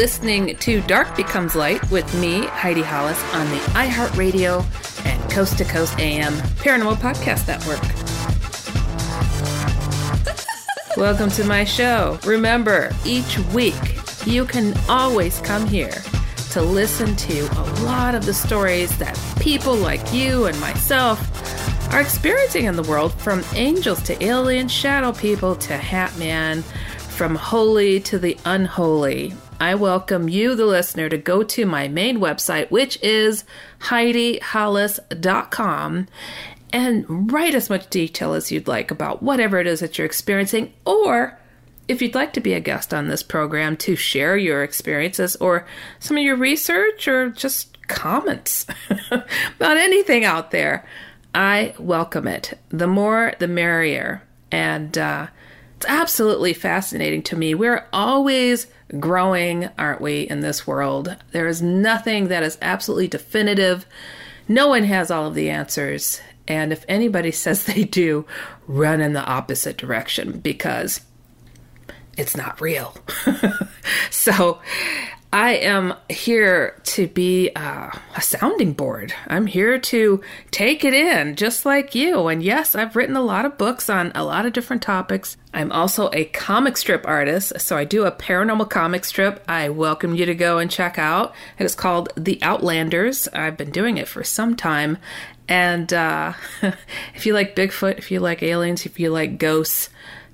Listening to Dark Becomes Light with me, Heidi Hollis, on the iHeartRadio and Coast to Coast AM Paranormal Podcast Network. Welcome to my show. Remember, each week you can always come here to listen to a lot of the stories that people like you and myself are experiencing in the world from angels to alien shadow people to Hat Man from holy to the unholy. I welcome you, the listener, to go to my main website, which is HeidiHollis.com, and write as much detail as you'd like about whatever it is that you're experiencing, or if you'd like to be a guest on this program to share your experiences or some of your research or just comments about anything out there, I welcome it. The more, the merrier. And, uh, it's absolutely fascinating to me. We're always growing, aren't we, in this world? There is nothing that is absolutely definitive. No one has all of the answers. And if anybody says they do, run in the opposite direction because it's not real. so I am here to be uh, a sounding board. I'm here to take it in, just like you. And yes, I've written a lot of books on a lot of different topics. I'm also a comic strip artist, so I do a paranormal comic strip I welcome you to go and check out. It is called The Outlanders. I've been doing it for some time. And uh, if you like Bigfoot, if you like aliens, if you like ghosts,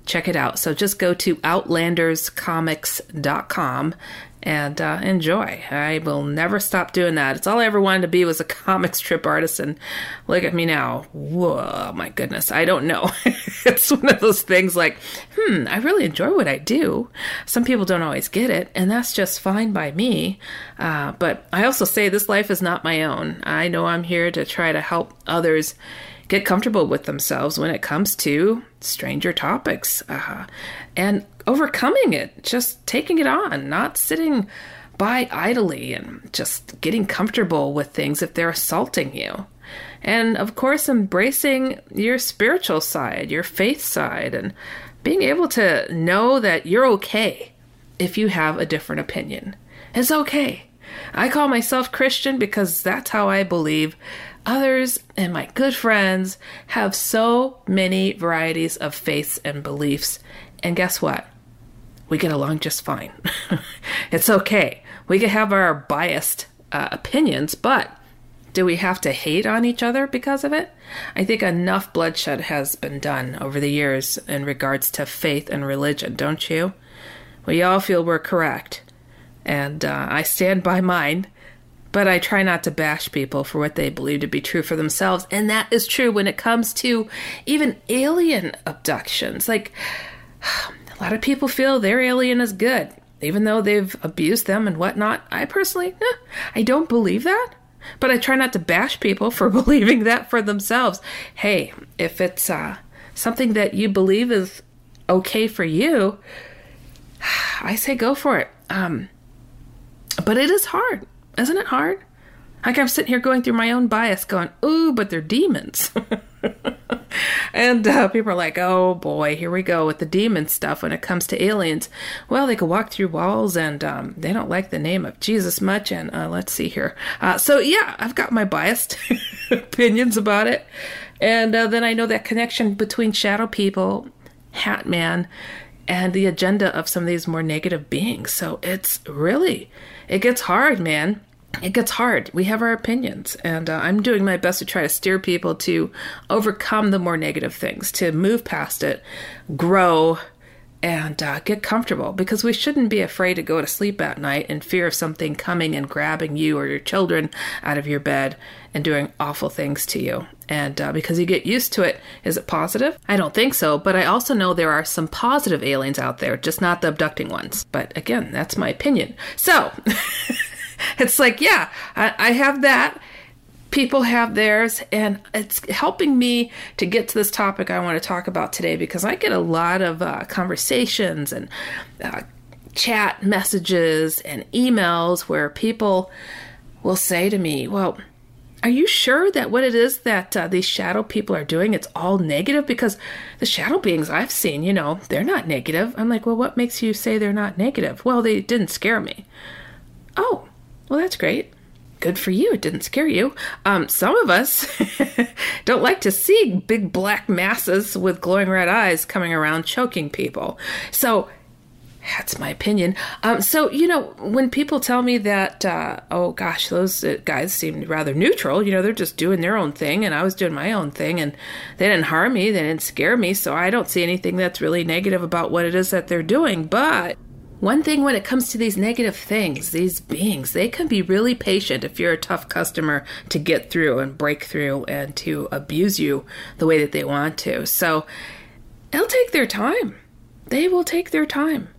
check it out. So just go to outlanderscomics.com and uh, enjoy. I will never stop doing that. It's all I ever wanted to be was a comic strip artist, and look at me now. Whoa, my goodness, I don't know. it's one of those things like, hmm, I really enjoy what I do. Some people don't always get it, and that's just fine by me. Uh, but I also say this life is not my own. I know I'm here to try to help others get comfortable with themselves when it comes to stranger topics uh, and overcoming it, just taking it on, not sitting by idly and just getting comfortable with things if they're assaulting you. And of course, embracing your spiritual side, your faith side, and being able to know that you're okay if you have a different opinion. It's okay. I call myself Christian because that's how I believe others and my good friends have so many varieties of faiths and beliefs. And guess what? We get along just fine. it's okay. We can have our biased uh, opinions, but do we have to hate on each other because of it? I think enough bloodshed has been done over the years in regards to faith and religion, don't you? We all feel we're correct. And uh, I stand by mine but I try not to bash people for what they believe to be true for themselves. And that is true when it comes to even alien abductions. Like, a lot of people feel their alien is good, even though they've abused them and whatnot. I personally, eh, I don't believe that. But I try not to bash people for believing that for themselves. Hey, if it's uh, something that you believe is okay for you, I say go for it. Um, but it is hard isn't it hard? Like I'm sitting here going through my own bias, going, "Ooh, but they're demons." and uh, people are like, "Oh boy, here we go with the demon stuff when it comes to aliens." Well, they can walk through walls, and um, they don't like the name of Jesus much. And uh, let's see here. Uh, so yeah, I've got my biased opinions about it, and uh, then I know that connection between shadow people, Hat Man, and the agenda of some of these more negative beings. So it's really, it gets hard, man. It gets hard. We have our opinions, and uh, I'm doing my best to try to steer people to overcome the more negative things, to move past it, grow, and uh, get comfortable because we shouldn't be afraid to go to sleep at night in fear of something coming and grabbing you or your children out of your bed and doing awful things to you. And uh, because you get used to it, is it positive? I don't think so, but I also know there are some positive aliens out there, just not the abducting ones. But again, that's my opinion. So it's like, yeah, I, I have that. People have theirs and it's helping me to get to this topic i want to talk about today because i get a lot of uh, conversations and uh, chat messages and emails where people will say to me well are you sure that what it is that uh, these shadow people are doing it's all negative? Because the shadow beings i've seen you know they're not negative. I'm like well what makes you say they're not negative? Well they didn't scare me. Oh well that's great good for you it didn't scare you um, some of us don't like to see big black masses with glowing red eyes coming around choking people so that's my opinion. Um, so, you know, when people tell me that, uh, oh gosh, those uh, guys seem rather neutral, you know, they're just doing their own thing and I was doing my own thing and they didn't harm me, they didn't scare me, so I don't see anything that's really negative about what it is that they're doing. But one thing when it comes to these negative things, these beings, they can be really patient if you're a tough customer to get through and break through and to abuse you the way that they want to. So it'll take their time. They will take their time.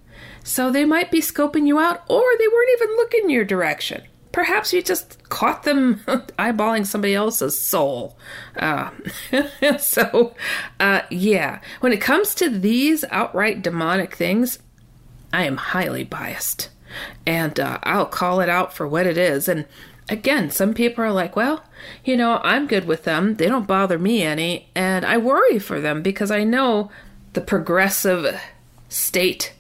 So they might be scoping you out, or they weren't even looking your direction. Perhaps you just caught them eyeballing somebody else's soul. Uh, so, uh, yeah, when it comes to these outright demonic things, I am highly biased. And uh, I'll call it out for what it is. And again, some people are like, well, you know, I'm good with them. They don't bother me any. And I worry for them because I know the progressive state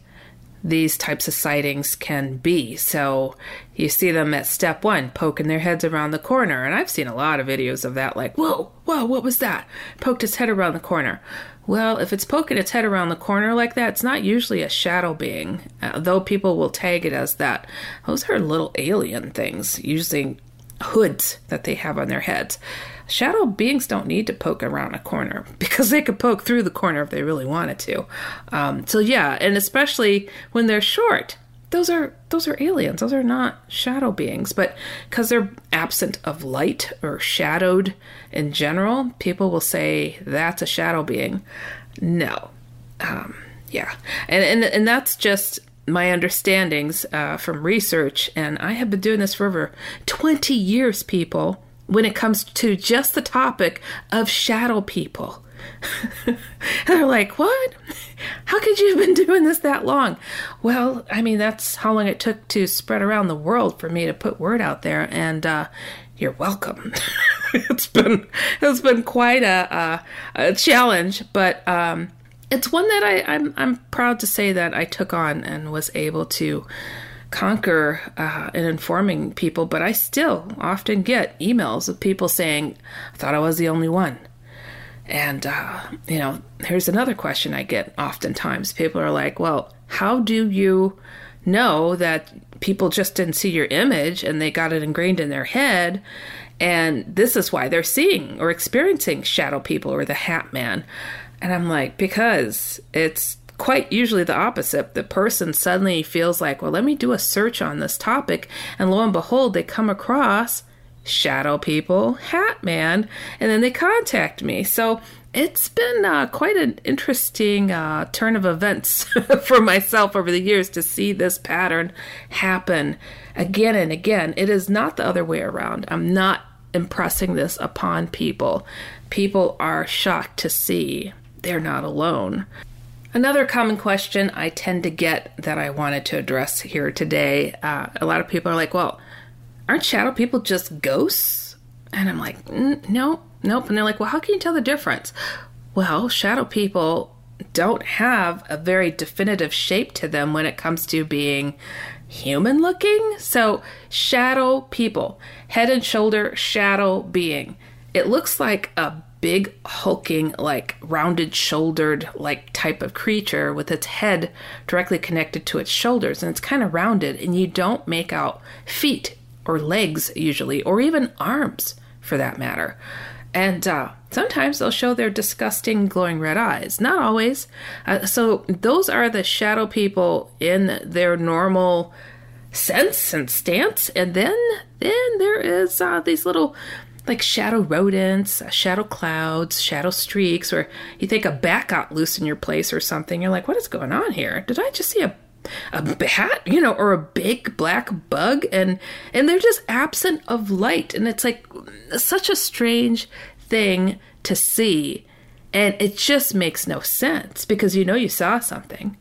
these types of sightings can be. So you see them at step one, poking their heads around the corner. And I've seen a lot of videos of that, like, whoa, whoa, what was that? Poked his head around the corner. Well, if it's poking its head around the corner like that, it's not usually a shadow being, uh, though people will tag it as that. Those are little alien things, using hoods that they have on their heads. Shadow beings don't need to poke around a corner because they could poke through the corner if they really wanted to. Um, so yeah, and especially when they're short, those are those are aliens. Those are not shadow beings, but because they're absent of light or shadowed in general, people will say that's a shadow being. No, um, yeah, and and and that's just my understandings uh, from research, and I have been doing this for over 20 years, people, when it comes to just the topic of shadow people. they're like, What? How could you have been doing this that long? Well, I mean, that's how long it took to spread around the world for me to put word out there, and uh, you're welcome. it's been it's been quite a, a, a challenge, but um, it's one that I, I'm I'm proud to say that I took on and was able to conquer uh, in informing people. But I still often get emails of people saying, "I thought I was the only one." And uh, you know, here's another question I get oftentimes. People are like, "Well, how do you know that people just didn't see your image and they got it ingrained in their head?" And this is why they're seeing or experiencing shadow people or the Hat Man. And I'm like, because it's quite usually the opposite. The person suddenly feels like, well, let me do a search on this topic. And lo and behold, they come across shadow people, Hat Man, and then they contact me. So it's been uh, quite an interesting uh, turn of events for myself over the years to see this pattern happen again and again. It is not the other way around. I'm not impressing this upon people. People are shocked to see they're not alone. Another common question I tend to get that I wanted to address here today uh, a lot of people are like, well, aren't shadow people just ghosts? And I'm like, no, nope. And they're like, well, how can you tell the difference? Well, shadow people don't have a very definitive shape to them when it comes to being human looking. So, shadow people, head and shoulder shadow being. It looks like a big hulking like rounded shouldered like type of creature with its head directly connected to its shoulders and it's kind of rounded and you don't make out feet or legs usually or even arms for that matter and uh, sometimes they'll show their disgusting glowing red eyes not always uh, so those are the shadow people in their normal sense and stance and then then there is uh, these little like shadow rodents, uh, shadow clouds, shadow streaks, or you think a bat got loose in your place or something. You're like, what is going on here? Did I just see a a bat, you know, or a big black bug and and they're just absent of light and it's like such a strange thing to see and it just makes no sense because you know you saw something.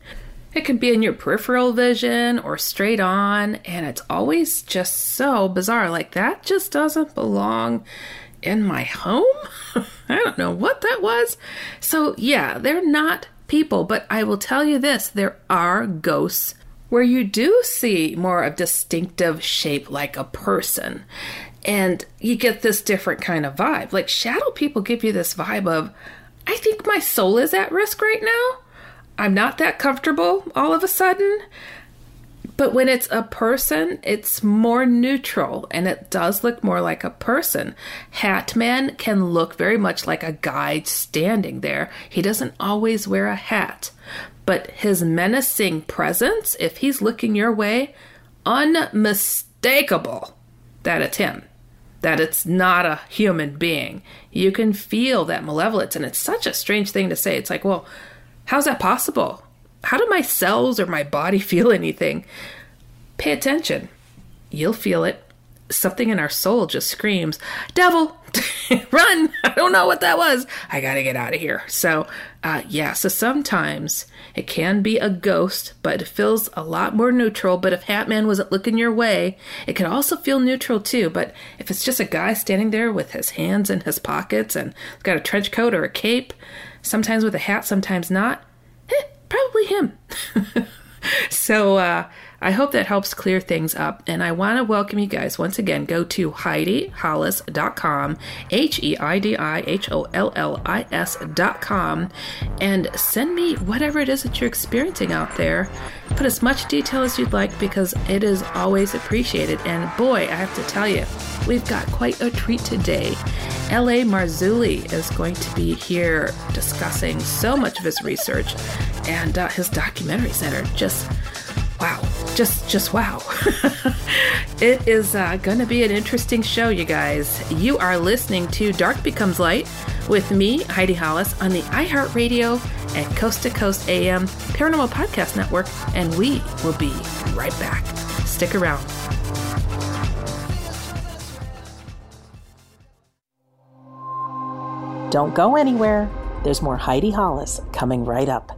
It can be in your peripheral vision or straight on, and it's always just so bizarre. Like, that just doesn't belong in my home? I don't know what that was. So, yeah, they're not people, but I will tell you this there are ghosts where you do see more of distinctive shape like a person. And you get this different kind of vibe. Like shadow people give you this vibe of, I think my soul is at risk right now. I'm not that comfortable all of a sudden. But when it's a person, it's more neutral and it does look more like a person. Hatman can look very much like a guide standing there. He doesn't always wear a hat. But his menacing presence, if he's looking your way, unmistakable that it's him, that it's not a human being. You can feel that malevolence, and it's such a strange thing to say. It's like, well, How's that possible? How do my cells or my body feel anything? Pay attention. You'll feel it. Something in our soul just screams, Devil, run! I don't know what that was. I gotta get out of here. So, uh, yeah, so sometimes it can be a ghost, but it feels a lot more neutral. But if Hatman wasn't looking your way, it can also feel neutral too. But if it's just a guy standing there with his hands in his pockets and got a trench coat or a cape, sometimes with a hat, sometimes not. Probably him. so uh, I hope that helps clear things up. And I want to welcome you guys once again. Go to HeidiHollis.com, H E I D I H O L L I S.com, and send me whatever it is that you're experiencing out there. Put as much detail as you'd like because it is always appreciated. And boy, I have to tell you, we've got quite a treat today. L.A. Marzulli is going to be here discussing so much of his research and uh, his documentaries that are just wow. Just just wow. It is uh, going to be an interesting show you guys. You are listening to dark becomes light with me heidi hollis on the iheartradio and coast to coast am paranormal podcast network and we will be right back. Stick around. Don't go anywhere. There's more Heidi Hollis coming right up.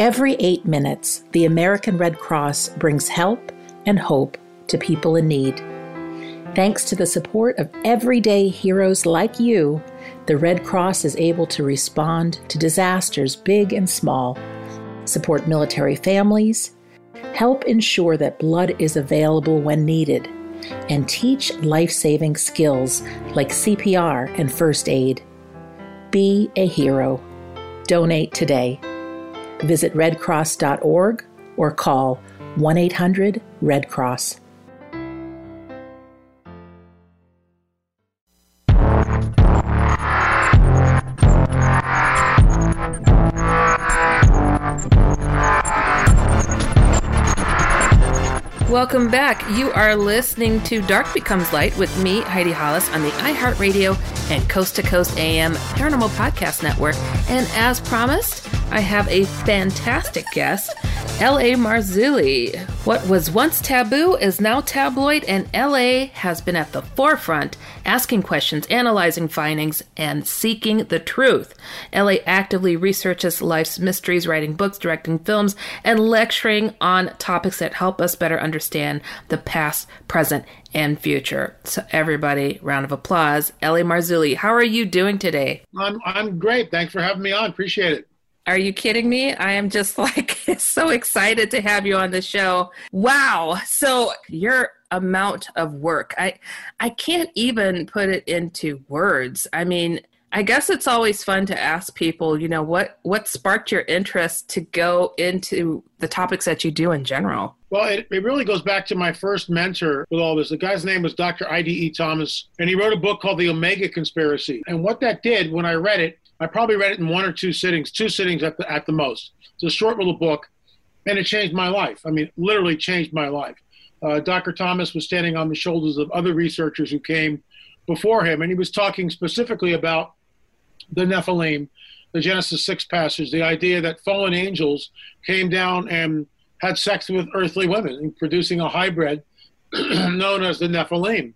Every eight minutes, the American Red Cross brings help and hope to people in need. Thanks to the support of everyday heroes like you, the Red Cross is able to respond to disasters big and small, support military families, help ensure that blood is available when needed, and teach life saving skills like CPR and first aid. Be a hero. Donate today. Visit redcross.org or call 1 800 Red Cross. Welcome back. You are listening to Dark Becomes Light with me, Heidi Hollis, on the iHeartRadio and Coast to Coast AM Paranormal Podcast Network. And as promised, I have a fantastic guest, L.A. Marzulli. What was once taboo is now tabloid, and L.A. has been at the forefront, asking questions, analyzing findings, and seeking the truth. L.A. actively researches life's mysteries, writing books, directing films, and lecturing on topics that help us better understand the past, present, and future. So, everybody, round of applause. L.A. Marzulli, how are you doing today? I'm, I'm great. Thanks for having me on. Appreciate it. Are you kidding me? I am just like so excited to have you on the show. Wow. So your amount of work. I I can't even put it into words. I mean, I guess it's always fun to ask people, you know, what what sparked your interest to go into the topics that you do in general? Well, it, it really goes back to my first mentor with all this. The guy's name was Dr. I.D.E. Thomas, and he wrote a book called The Omega Conspiracy. And what that did, when I read it, I probably read it in one or two sittings, two sittings at the, at the most. It's a short little book, and it changed my life. I mean, literally changed my life. Uh, Dr. Thomas was standing on the shoulders of other researchers who came before him, and he was talking specifically about the Nephilim, the Genesis 6 passage, the idea that fallen angels came down and had sex with earthly women, producing a hybrid known as the Nephilim.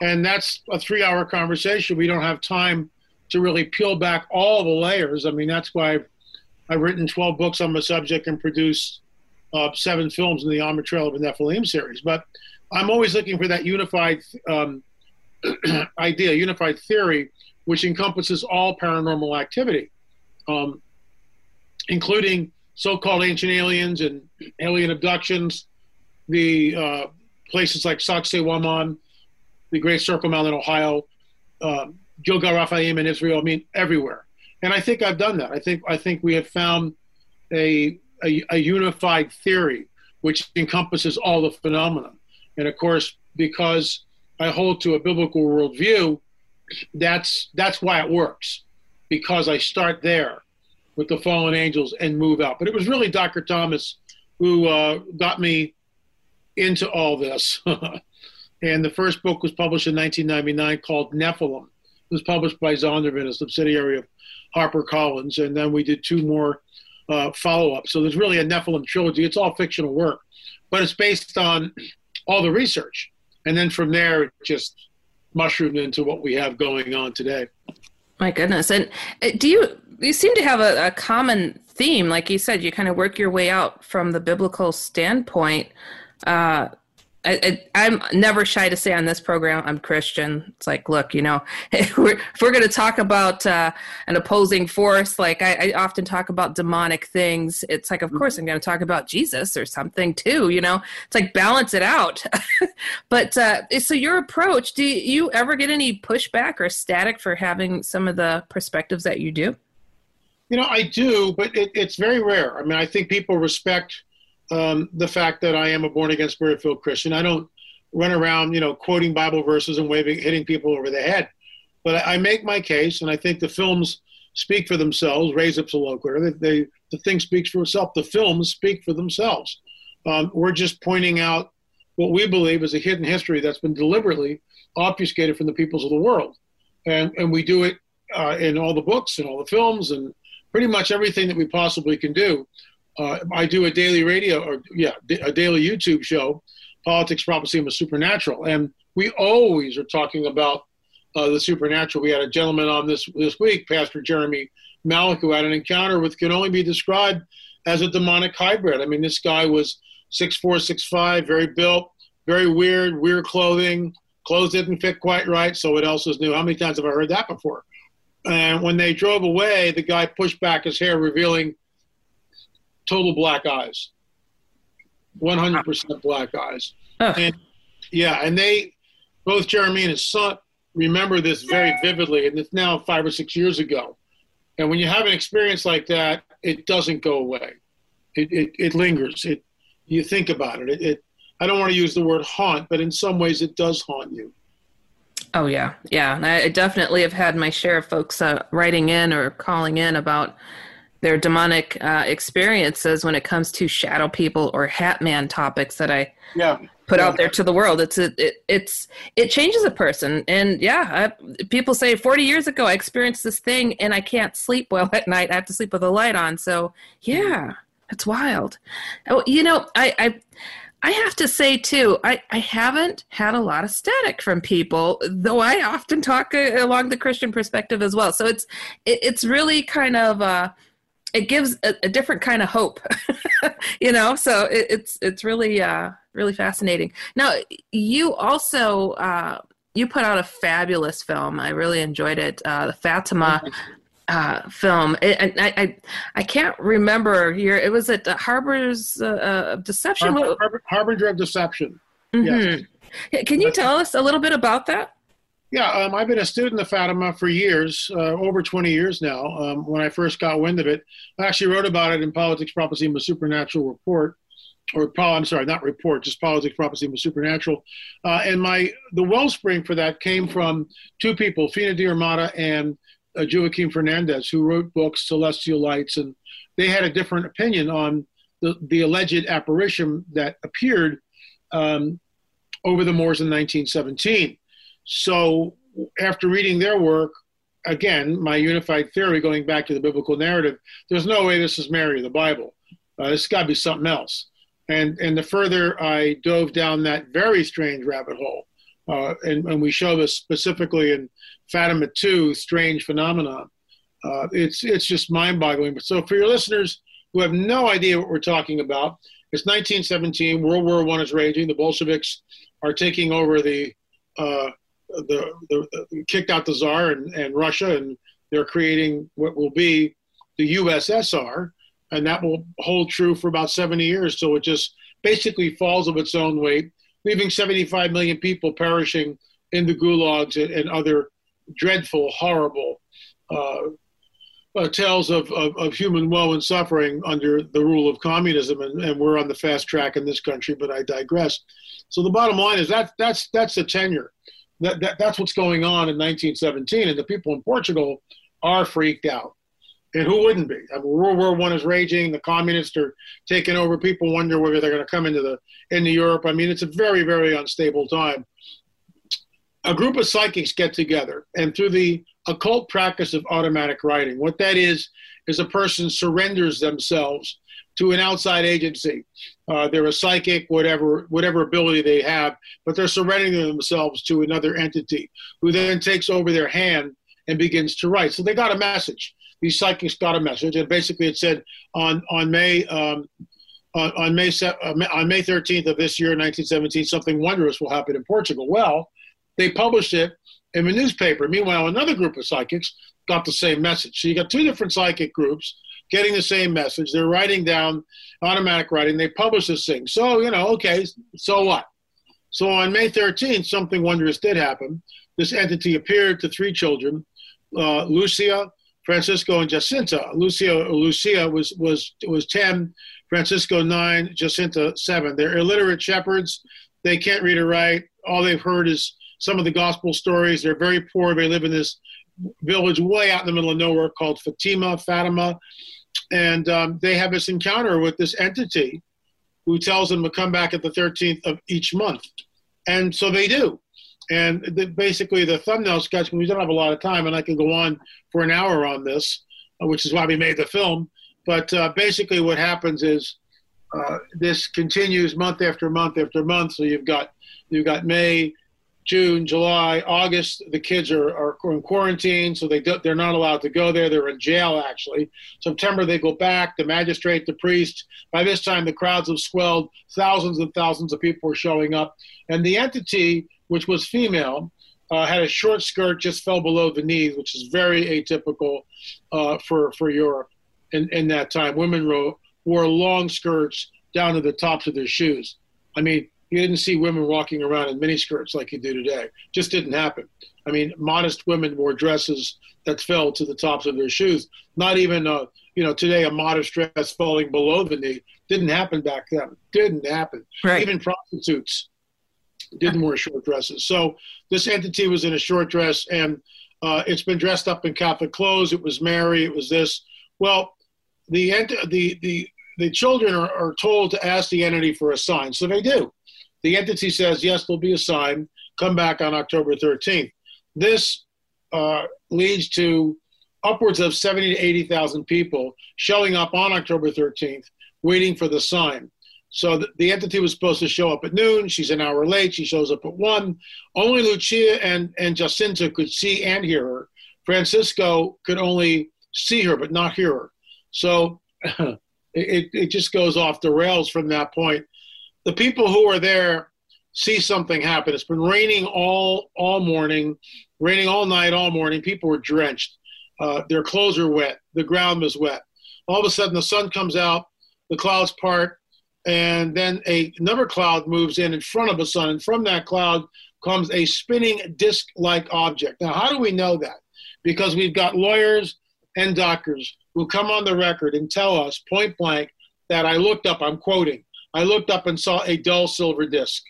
And that's a three hour conversation. We don't have time to really peel back all the layers. I mean, that's why I've, I've written 12 books on the subject and produced uh, seven films in the Armored Trail of the Nephilim series. But I'm always looking for that unified um, idea, unified theory, which encompasses all paranormal activity, um, including so-called ancient aliens and alien abductions, the uh, places like Sacsayhuaman, the Great Circle Mountain, Ohio, uh, Gilgal Refaim in Israel. I mean, everywhere. And I think I've done that. I think I think we have found a, a, a unified theory which encompasses all the phenomena. And of course, because I hold to a biblical worldview, that's that's why it works. Because I start there with the fallen angels and move out. But it was really Dr. Thomas who uh, got me into all this. and the first book was published in 1999 called Nephilim. Was published by Zondervan, a subsidiary of HarperCollins. And then we did two more uh, follow ups. So there's really a Nephilim trilogy. It's all fictional work, but it's based on all the research. And then from there, it just mushroomed into what we have going on today. My goodness. And uh, do you you seem to have a, a common theme, like you said, you kind of work your way out from the biblical standpoint. Uh, I, am never shy to say on this program I'm Christian. It's like, look, you know, if we're, we're going to talk about uh, an opposing force, like I, I, often talk about demonic things, it's like, of course, I'm going to talk about Jesus or something too. You know, it's like balance it out. but uh, so your approach, do you ever get any pushback or static for having some of the perspectives that you do? You know, I do, but it, it's very rare. I mean, I think people respect um, the fact that I am a born again, spirit filled Christian. I don't run around, you know, quoting Bible verses and waving, hitting people over the head. But I make my case, and I think the films speak for themselves. Ipsa loquitur. They, they, the thing speaks for itself. The films speak for themselves. Um, we're just pointing out what we believe is a hidden history that's been deliberately obfuscated from the peoples of the world, and and we do it uh, in all the books and all the films and pretty much everything that we possibly can do. Uh, I do a daily radio or yeah, a daily YouTube show, Politics, Prophecy, and the Supernatural, and we always are talking about uh, the supernatural. We had a gentleman on this this week, Pastor Jeremy Malik, who had an encounter with can only be described as a demonic hybrid. I mean, this guy was six four, six five, very built, very weird, weird clothing. Clothes didn't fit quite right, so what else is new? How many times have I heard that before? And when they drove away, the guy pushed back his hair, revealing total black eyes. 100% black eyes. And yeah, and they, both Jeremy and his son, remember this very vividly. And it's now five or six years ago. And when you have an experience like that, it doesn't go away. It, it, it lingers. It, you think about it. it. It, I don't want to use the word haunt, but in some ways it does haunt you. Oh yeah, yeah. I definitely have had my share of folks uh, writing in or calling in about their demonic uh, experiences when it comes to shadow people or hat man topics that I yeah. put yeah. out there to the world. It's a, it, it's it changes a person, and yeah, I, people say forty years ago I experienced this thing and I can't sleep well at night. I have to sleep with a light on. So yeah, it's wild. Oh, you know, I I I have to say too, I, I haven't had a lot of static from people, though I often talk uh, along the Christian perspective as well. So it's it, it's really kind of uh, it gives a, a, different kind of hope, you know. So it, it's it's really uh, really fascinating. Now you also uh, you put out a fabulous film. I really enjoyed it, uh, the Fatima uh, film. and I, I, I can't remember here. It was at Harbor's uh, uh Deception. Harbor, Harbor, Harbinger of Deception. Mm-hmm. Yes. Can you tell us a little bit about that? Yeah, um, I've been a student of Fatima for years, uh, over 20 years now. Um, when I first got wind of it, I actually wrote about it in Politics, Prophecy, and the Supernatural Report, or I'm sorry, not report, just Politics, Prophecy, and the Supernatural. Uh, and my the wellspring for that came from two people, Fina d'Armada and uh, Joaquim Fernandes, who wrote books, Celestial Lights, and they had a different opinion on the, the alleged apparition that appeared um, over the moors in 1917. So after reading their work, again, my unified theory going back to the biblical narrative, there's no way this is Mary the Bible. Uh, this has got to be something else. And, and the further I dove down that very strange rabbit hole, uh, and, and we show this specifically in Fatima 2, Strange Phenomenon. Uh, it's, it's just mind boggling. So, for your listeners who have no idea what we're talking about, it's 1917, World War I is raging, the Bolsheviks are taking over the, uh, the, the, the, kicked out the czar and, and Russia, and they're creating what will be the USSR. and that will hold true for about 70 years till it just basically falls of its own weight, leaving 75 million people perishing in the gulags and, and other dreadful, horrible uh, uh, tales of, of, of, human woe and suffering under the rule of communism, and, and, we're on the fast track in this country. But I digress. So the bottom line is that that's that's the tenure. That, that that's what's going on in 1917, and the people in Portugal are freaked out. And who wouldn't be? I mean, World War One is raging. The communists are taking over. People wonder whether they're going to come into the into Europe. I mean, it's a very very unstable time. A group of psychics get together, and through the occult practice of automatic writing. What that is, is a person surrenders themselves to an outside agency. Uh, they're a psychic, whatever whatever ability they have, but they're surrendering themselves to another entity who then takes over their hand and begins to write. So they got a message. These psychics got a message, and basically it said on on May. Um, on, on May uh, on May 13th of this year, 1917, something wondrous will happen in Portugal. Well, they published it in the newspaper. Meanwhile, another group of psychics got the same message. So you got two different psychic groups getting the same message. They're writing down automatic writing. They publish this thing. So, you know, okay, so what? So on May 13th, something wondrous did happen. This entity appeared to three children, uh, Lucia, Francisco, and Jacinta. Lucia, Lucia was, was, was 10, Francisco 9, Jacinta 7. They're illiterate shepherds. They can't read or write. All they've heard is some of the gospel stories. They're very poor. They live in this village way out in the middle of nowhere called Fatima, Fatima. And um, they have this encounter with this entity who tells them to come back at the 13th of each month. And so they do. And the, basically, the thumbnail sketch, we don't have a lot of time, and I can go on for an hour on this, uh, which is why we made the film. But uh, basically, what happens is uh, this continues month after month after month. So you've got you've got May, June, July, August, the kids are, are in quarantine, so they do, they're not allowed to go there. They're in jail, actually. September, they go back, the magistrate, the priest. By this time, the crowds have swelled. Thousands and thousands of people were showing up. And the entity, which was female, uh, had a short skirt, just fell below the knees, which is very atypical uh, for, for Europe in, in that time. Women wore, wore long skirts down to the tops of their shoes. I mean, you didn't see women walking around in miniskirts like you do today. Just didn't happen. I mean, modest women wore dresses that fell to the tops of their shoes. Not even, uh, you know, today a modest dress falling below the knee didn't happen back then. Didn't happen. Right. Even prostitutes didn't wear short dresses. So this entity was in a short dress, and uh, it's been dressed up in Catholic clothes. It was Mary. It was this. Well, the the the the children are, are told to ask the entity for a sign, so they do. The entity says, yes, there'll be a sign. Come back on October 13th. This uh, leads to upwards of 70 to 80,000 people showing up on October 13th, waiting for the sign. So the, the, entity was supposed to show up at noon. She's an hour late. She shows up at one. Only Lucia and, and Jacinta could see and hear her. Francisco could only see her but not hear her. So it, it just goes off the rails from that point the people who are there see something happen. It's been raining all all morning, raining all night, all morning. People were drenched. Uh, their clothes are wet. The ground was wet. All of a sudden, the sun comes out, the clouds part, and then a, another cloud moves in in front of the sun. And from that cloud comes a spinning disc-like object. Now, how do we know that? Because we've got lawyers and doctors who come on the record and tell us point blank that I looked up. I'm quoting I looked up and saw a dull silver disc.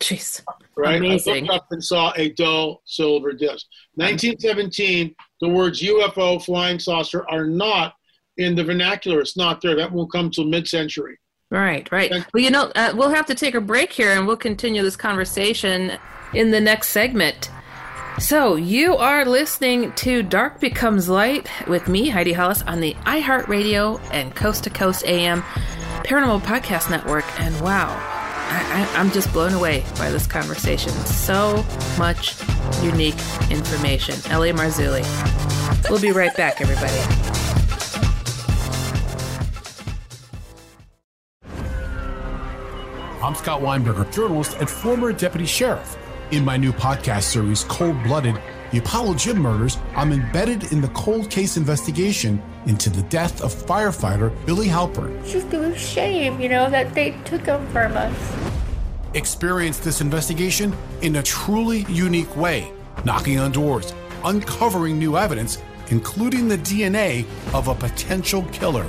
Jeez. Right? Amazing. I looked up and saw a dull silver disc. 1917, the words UFO, flying saucer are not in the vernacular. It's not there. That won't come till mid century. Right, right. Well, you know, uh, we'll have to take a break here and we'll continue this conversation in the next segment. So, you are listening to Dark Becomes Light with me, Heidi Hollis, on the iHeartRadio and Coast to Coast AM Paranormal Podcast Network, and wow, I, am just blown away by this conversation. So much unique information. L.A. Marzulli. We'll be right back, everybody. I'm Scott Weinberger, journalist and former deputy sheriff. In my new podcast series, Cold Blooded, the Apollo Gym murders, I'm embedded in the cold case investigation into the death of firefighter Billy Halpern. It's just a shame, you know, that they took him from us. Experience this investigation in a truly unique way, knocking on doors, uncovering new evidence, including the DNA of a potential killer.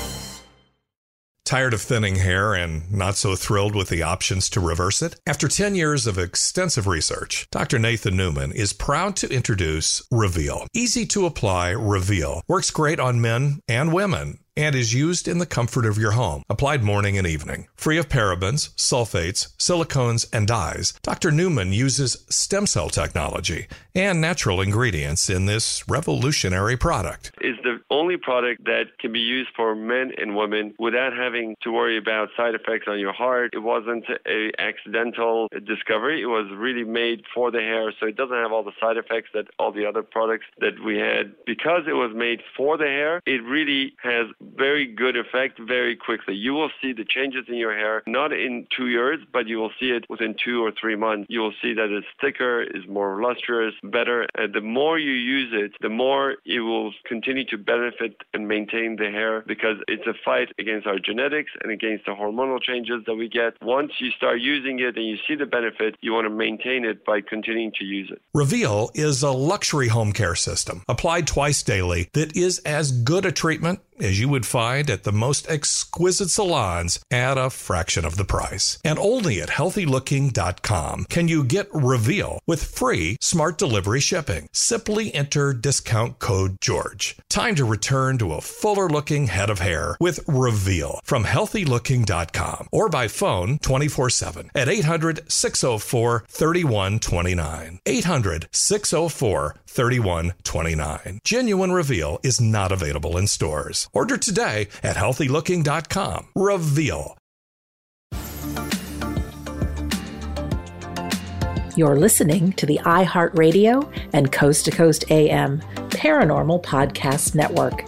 Tired of thinning hair and not so thrilled with the options to reverse it? After 10 years of extensive research, Dr. Nathan Newman is proud to introduce Reveal. Easy to apply Reveal works great on men and women and is used in the comfort of your home, applied morning and evening. Free of parabens, sulfates, silicones, and dyes, Dr. Newman uses stem cell technology and natural ingredients in this revolutionary product. is the only product that can be used for men and women without having to worry about side effects on your heart. It wasn't a accidental discovery. It was really made for the hair, so it doesn't have all the side effects that all the other products that we had. Because it was made for the hair, it really has very good effect very quickly. You will see the changes in your hair not in two years, but you will see it within two or three months. You will see that it's thicker, is more lustrous, better. And the more you use it, the more it will continue to benefit and maintain the hair because it's a fight against our genetics and against the hormonal changes that we get. Once you start using it and you see the benefit, you want to maintain it by continuing to use it. Reveal is a luxury home care system applied twice daily that is as good a treatment as you would find at the most exquisite salons at a fraction of the price. And only at healthylooking.com can you get Reveal with free smart delivery shipping. Simply enter discount code GEORGE. Time to return to a fuller looking head of hair with Reveal from healthylooking.com or by phone 24 7 at 800 604 3129. 800 604 3129. Genuine Reveal is not available in stores. Order today at healthylooking.com. Reveal. You're listening to the iHeartRadio and Coast to Coast AM Paranormal Podcast Network.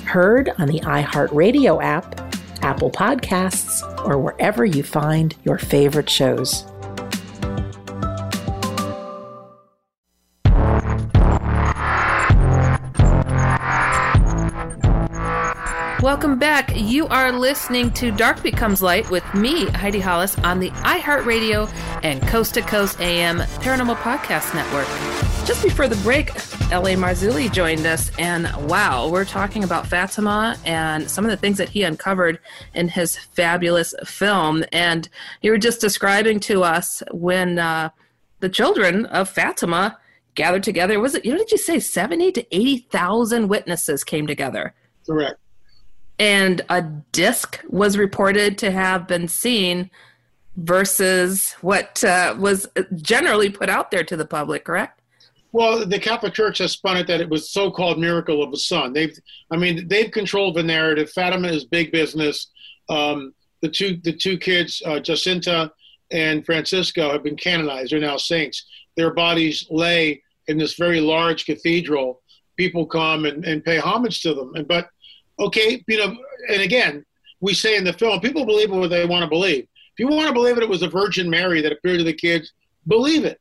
Heard on the iHeartRadio app, Apple Podcasts, or wherever you find your favorite shows. Welcome back. You are listening to Dark Becomes Light with me, Heidi Hollis, on the iHeartRadio and Coast to Coast AM Paranormal Podcast Network. Just before the break, L.A. Marzulli joined us, and wow, we're talking about Fatima and some of the things that he uncovered in his fabulous film. And you were just describing to us when uh, the children of Fatima gathered together. Was it, you know, did you say 70 to 80,000 witnesses came together? Correct and a disc was reported to have been seen versus what uh, was generally put out there to the public correct? Well the catholic church has spun it that it was so-called miracle of the sun. They've i mean they've controlled the narrative. Fatima is big business. Um, the two the two kids uh, jacinta and francisco have been canonized. They're now saints. Their bodies lay in this very large cathedral. People come and, and pay homage to them. And but okay, you know, and again, we say in the film, people believe what they want to believe. If you want to believe it, it was the Virgin Mary that appeared to the kids, believe it.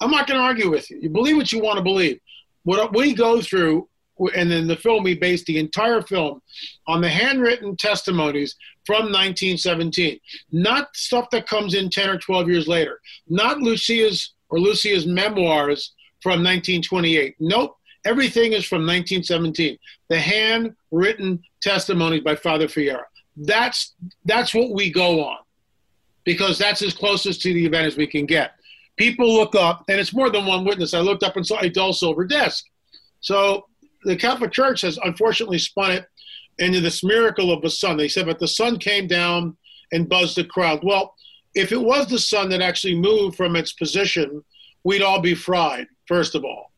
I'm not going to argue with you. You believe what you want to believe. What we go through, and in the film, we base the entire film on the handwritten testimonies from 1917, not stuff that comes in 10 or 12 years later, not Lucia's or Lucia's memoirs from 1928. Nope. Everything is from 1917. The handwritten testimonies by Father Fierro. That's that's what we go on, because that's as closest to the event as we can get. People look up, and it's more than one witness. I looked up and saw a dull silver disc. So the Catholic Church has unfortunately spun it into this miracle of the sun. They said, but the sun came down and buzzed the crowd. Well, if it was the sun that actually moved from its position, we'd all be fried, first of all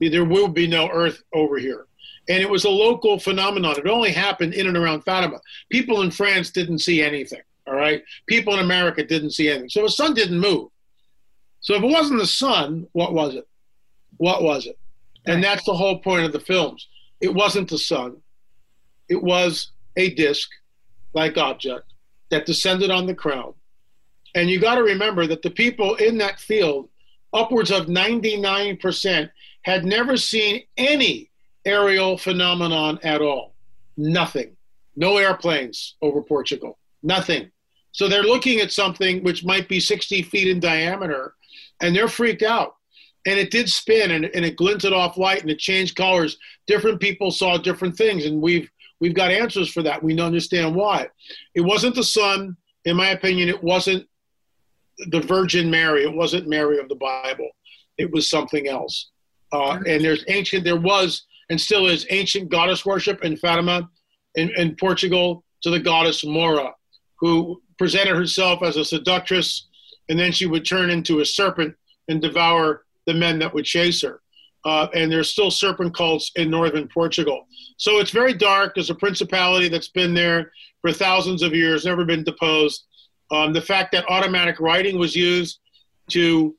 there will be no Earth over here. And it was a local phenomenon. It only happened in and around Fatima. People in France didn't see anything, all right? People in America didn't see anything. So the sun didn't move. So if it wasn't the sun, what was it? What was it? And that's the whole point of the films. It wasn't the sun, it was a disk like object that descended on the crowd. And you got to remember that the people in that field, upwards of 99%, had never seen any aerial phenomenon at all. Nothing. No airplanes over Portugal. Nothing. So they're looking at something which might be 60 feet in diameter and they're freaked out. And it did spin and, and it glinted off light and it changed colors. Different people saw different things and we've we've got answers for that. We understand why. It wasn't the sun, in my opinion, it wasn't the Virgin Mary. It wasn't Mary of the Bible. It was something else. Uh, and there's ancient, there was and still is ancient goddess worship in Fatima in, in Portugal to the goddess Mora, who presented herself as a seductress, and then she would turn into a serpent and devour the men that would chase her. Uh, and there's still serpent cults in northern Portugal. So it's very dark. There's a principality that's been there for thousands of years, never been deposed. Um, the fact that automatic writing was used to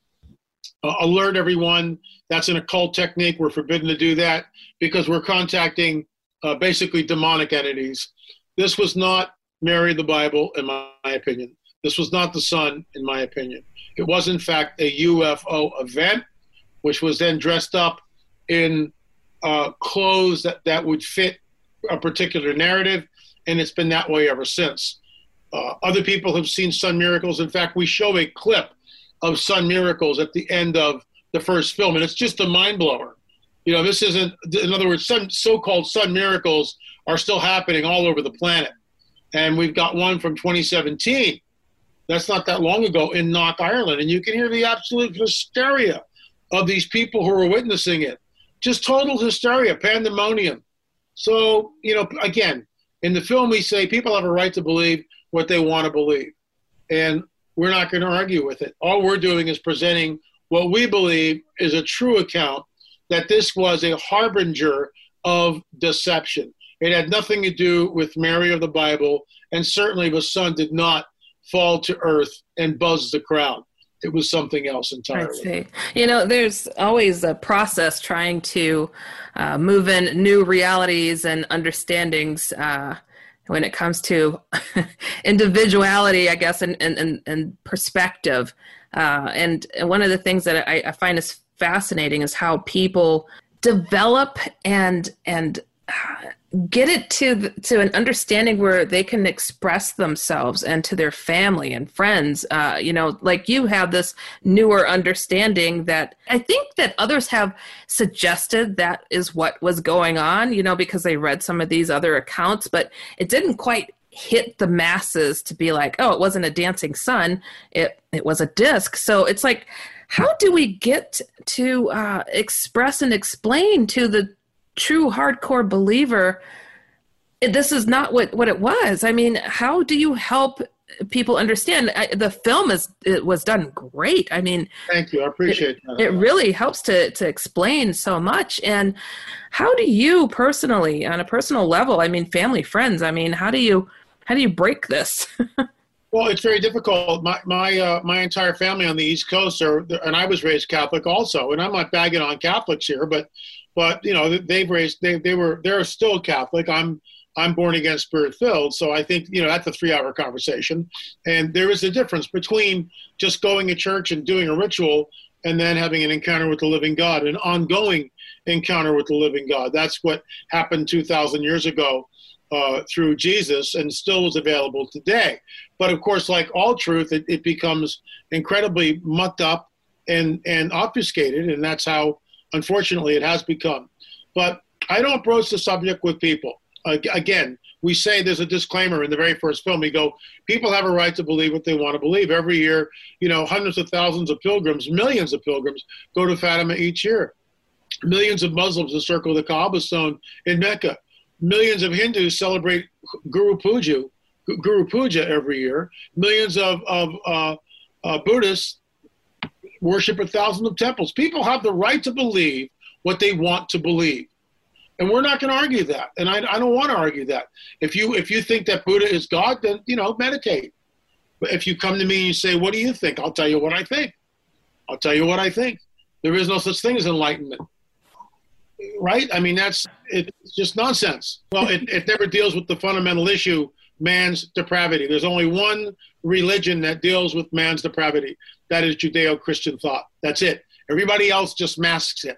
uh, alert everyone that's an occult technique. We're forbidden to do that because we're contacting uh, basically demonic entities. This was not Mary the Bible, in my opinion. This was not the sun, in my opinion. It was, in fact, a UFO event, which was then dressed up in uh, clothes that, that would fit a particular narrative, and it's been that way ever since. Uh, other people have seen sun miracles. In fact, we show a clip of sun miracles at the end of the first film, and it's just a mind blower. You know, this isn't. In other words, some so-called sun miracles are still happening all over the planet, and we've got one from 2017. That's not that long ago in Knock, Ireland, and you can hear the absolute hysteria of these people who are witnessing it. Just total hysteria, pandemonium. So, you know, again, in the film, we say people have a right to believe what they want to believe. And we're not going to argue with it. All we're doing is presenting what we believe is a true account that this was a harbinger of deception. It had nothing to do with Mary of the Bible, and certainly the sun did not fall to earth and buzz the crowd. It was something else entirely. You know, there's always a process trying to uh, move in new realities and understandings uh, when it comes to individuality, I guess, and, and, and perspective. Uh, and one of the things that I, I find is fascinating is how people develop and and get it to the, to an understanding where they can express themselves and to their family and friends. Uh, you know like you have this newer understanding that i think that others have suggested that is what was going on you know because they read some of these other accounts but it didn't quite hit the masses to be like oh it wasn't a dancing sun. It it was a disc. So it's like how do we get to uh, express and explain to the true hardcore believer this is not what what it was? I mean how do you help people understand? I, the film is it was done great. I mean thank you. I appreciate it, that. it really helps to to explain so much. And how do you personally on a personal level i mean family friends i mean how do you how do you break this? Well it's very difficult. My my uh, my entire family on the east coast are and i was raised catholic also and i'm not bagging on catholics here but but you know they've raised they, they were they're still catholic. I'm i'm born again spirit filled so i think you know that's a three hour conversation. And there is a difference between just going to church and doing a ritual and then having an encounter with the living god an ongoing encounter with the living god. That's what happened 2000 years ago uh, through jesus and still is available today but of course like all truth it, it becomes incredibly mucked up and and obfuscated and that's how Unfortunately, it has become. But I don't broach the subject with people. Again, we say there's a disclaimer in the very first film. We go, people have a right to believe what they want to believe. Every year, you know, hundreds of thousands of pilgrims, millions of pilgrims go to Fatima each year. Millions of Muslims encircle the Kaaba stone in Mecca. Millions of Hindus celebrate Guru Puja, Guru Puja every year. Millions of, of uh, uh, Buddhists worship a thousand of temples. People have the right to believe what they want to believe. And we're not going to argue that. And I, I don't want to argue that. If you if you think that Buddha is God, then you know meditate. But if you come to me and you say, "What do you think?" I'll tell you what I think. I'll tell you what I think. There is no such thing as enlightenment, right? I mean, that's it's just nonsense. Well, it, it never deals with the fundamental issue, man's depravity. There's only one religion that deals with man's depravity that is Judeo Christian thought. That's it. Everybody else just masks it.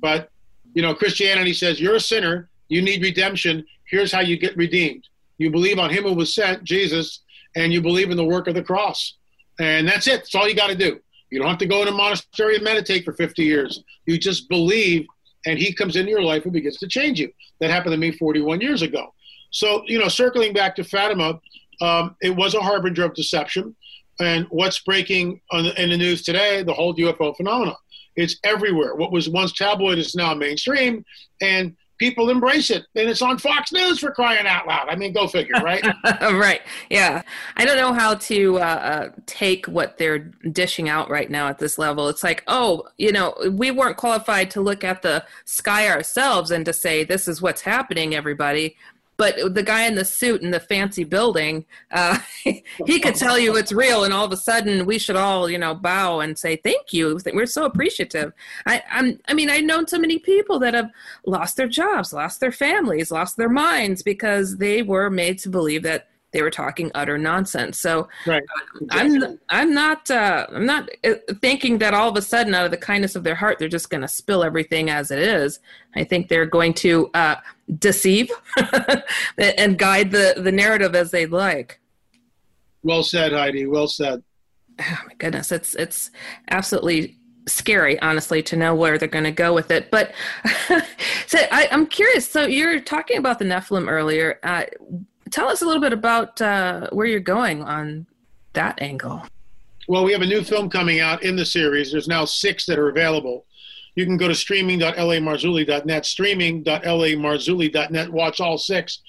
But, you know, Christianity says you're a sinner, you need redemption. Here's how you get redeemed. You believe on him who was sent, Jesus, and you believe in the work of the cross. And that's it. That's all you got to do. You don't have to go in a monastery and meditate for 50 years. You just believe, and he comes into your life and begins to change you. That happened to me 41 years ago. So, you know, circling back to Fatima, um, it was a harbinger of deception. And what's breaking the, in the news today? The whole UFO phenomenon. It's everywhere. What was once tabloid is now mainstream, and people embrace it. And it's on Fox News for crying out loud. I mean, go figure, right? right. Yeah. I don't know how to uh, uh, take what they're dishing out right now at this level. It's like, oh, you know, we weren't qualified to look at the sky ourselves and to say, this is what's happening, everybody but the guy in the suit in the fancy building uh, he could tell you it's real and all of a sudden we should all you know bow and say thank you. We're so appreciative. I I'm, i mean i've known so many people that have lost their jobs lost their families lost their minds because they were made to believe that they were talking utter nonsense. So right. exactly. I'm I'm not uh, I'm not uh, thinking that all of a sudden out of the kindness of their heart they're just going to spill everything as it is. I think they're going to uh, deceive and guide the the narrative as they'd like. Well said, Heidi. Well said. Oh my goodness, it's it's absolutely scary, honestly, to know where they're going to go with it. But so I, am curious. So you're talking about the Nephilim earlier. Uh, tell us a little bit about uh, where you're going on that angle. Well, we have a new film coming out in the series. There's now six that are available. You can go to streaming.lamarzulli.net, streaming.lamarzulli.net, watch all six,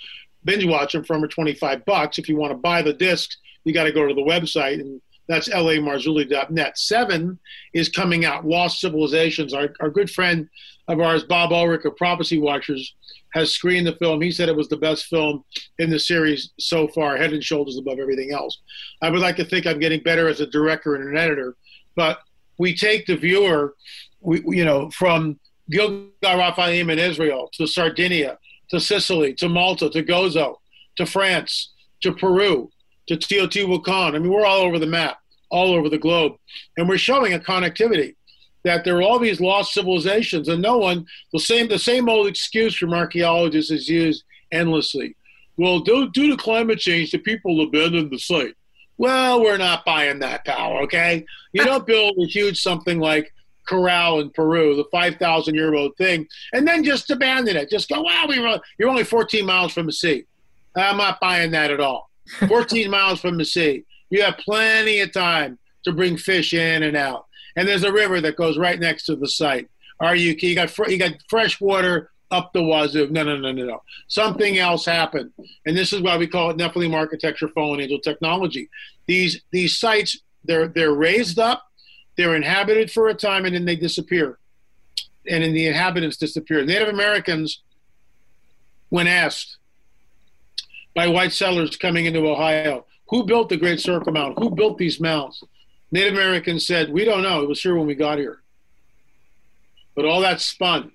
binge watch them for under 25 bucks. If you want to buy the discs, you got to go to the website and that's lamarzulli.net. Seven is coming out, Lost Civilizations. Our, our good friend of ours, Bob Ulrich of Prophecy Watchers, has screened the film. He said it was the best film in the series so far, head and shoulders above everything else. I would like to think I'm getting better as a director and an editor, but we take the viewer, we, you know, from Gilgal Refaim in Israel to Sardinia to Sicily to Malta to Gozo to France to Peru to Teotihuacan. I mean, we're all over the map, all over the globe. And we're showing a connectivity that there are all these lost civilizations, and no one, the same, the same old excuse from archaeologists is used endlessly. Well, due, due to climate change, the people abandoned the site. Well, we're not buying that power, okay? You don't build a huge something like Caral in Peru, the 5,000 year old thing, and then just abandon it. Just go, wow, we run, you're only 14 miles from the sea. I'm not buying that at all. 14 miles from the sea. You have plenty of time to bring fish in and out. And there's a river that goes right next to the site. Are you you got you got fresh water up the wazoo? No, no, no, no, no. Something else happened, and this is why we call it Nephilim architecture, fallen angel technology. These these sites they're they're raised up, they're inhabited for a time, and then they disappear, and then the inhabitants disappear. Native Americans, when asked by white settlers coming into Ohio. Who built the Great Circle Mound? Who built these mounds? Native Americans said, We don't know. It was here when we got here. But all that spun.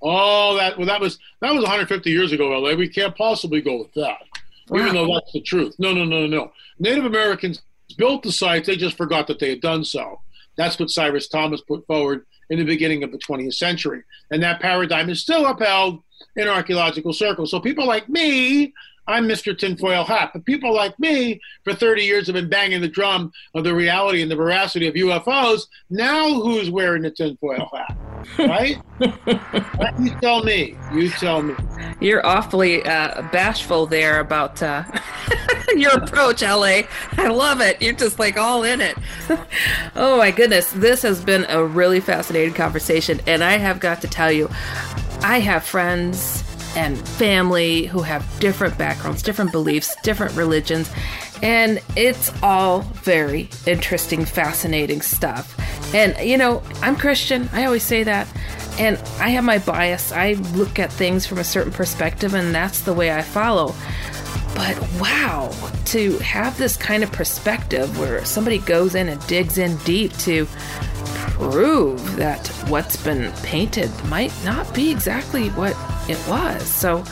All that well that was that was 150 years ago, LA. We can't possibly go with that. Wow. Even though that's the truth. No, no, no, no. Native Americans built the sites, they just forgot that they had done so. That's what Cyrus Thomas put forward in the beginning of the 20th century. And that paradigm is still upheld in archaeological circles. So people like me I'm Mr. Tinfoil Hat. But people like me, for 30 years, have been banging the drum of the reality and the veracity of UFOs. Now, who's wearing the tinfoil hat? Right? you tell me. You tell me. You're awfully uh, bashful there about uh, your approach, LA. I love it. You're just like all in it. oh, my goodness. This has been a really fascinating conversation. And I have got to tell you, I have friends and family who have different backgrounds, different beliefs, different religions. And it's all very interesting, fascinating stuff. And, you know, I'm Christian. I always say that. And I have my bias. I look at things from a certain perspective, and that's the way I follow. But wow, to have this kind of perspective where somebody goes in and digs in deep to prove that what's been painted might not be exactly what it was. So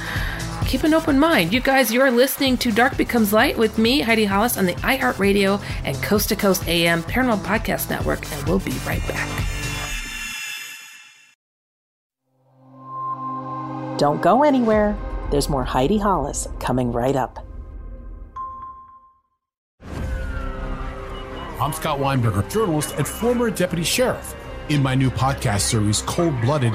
keep an open mind. You guys, you're listening to Dark Becomes Light with me, Heidi Hollis, on the iHeartRadio and Coast to Coast AM Paranormal Podcast Network, and we'll be right back. Don't go anywhere. There's more Heidi Hollis coming right up. I'm Scott Weinberger, journalist and former deputy sheriff. In my new podcast series, Cold Blooded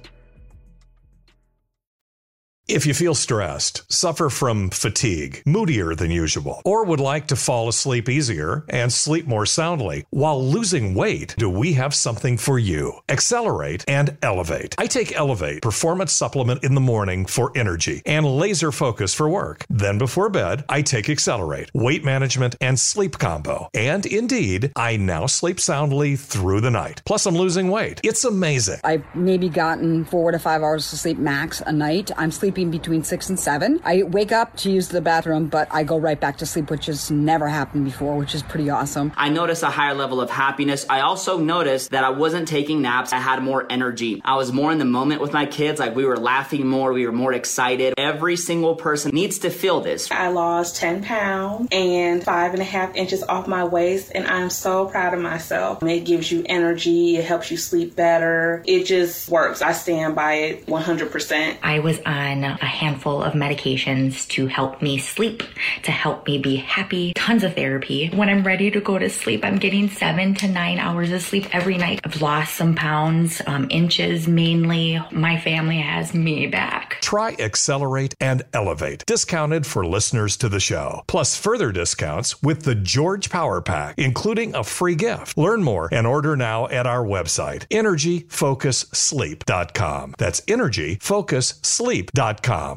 If you feel stressed, suffer from fatigue, moodier than usual, or would like to fall asleep easier and sleep more soundly while losing weight, do we have something for you? Accelerate and Elevate. I take Elevate Performance Supplement in the morning for energy and laser focus for work. Then before bed, I take Accelerate, weight management, and sleep combo. And indeed, I now sleep soundly through the night. Plus, I'm losing weight. It's amazing. I've maybe gotten four to five hours of sleep max a night. I'm sleeping between six and seven. I wake up to use the bathroom, but I go right back to sleep, which has never happened before, which is pretty awesome. I noticed a higher level of happiness. I also noticed that I wasn't taking naps. I had more energy. I was more in the moment with my kids. Like we were laughing more. We were more excited. Every single person needs to feel this. I lost 10 pounds and five and a half inches off my waist, and I'm so proud of myself. It gives you energy, it helps you sleep better. It just works. I stand by it 100%. I was on a handful of medications to help me sleep, to help me be happy, tons of therapy. When I'm ready to go to sleep, I'm getting seven to nine hours of sleep every night. I've lost some pounds, um, inches mainly. My family has me back. Try Accelerate and Elevate, discounted for listeners to the show. Plus further discounts with the George Power Pack, including a free gift. Learn more and order now at our website, energyfocussleep.com. That's energyfocussleep.com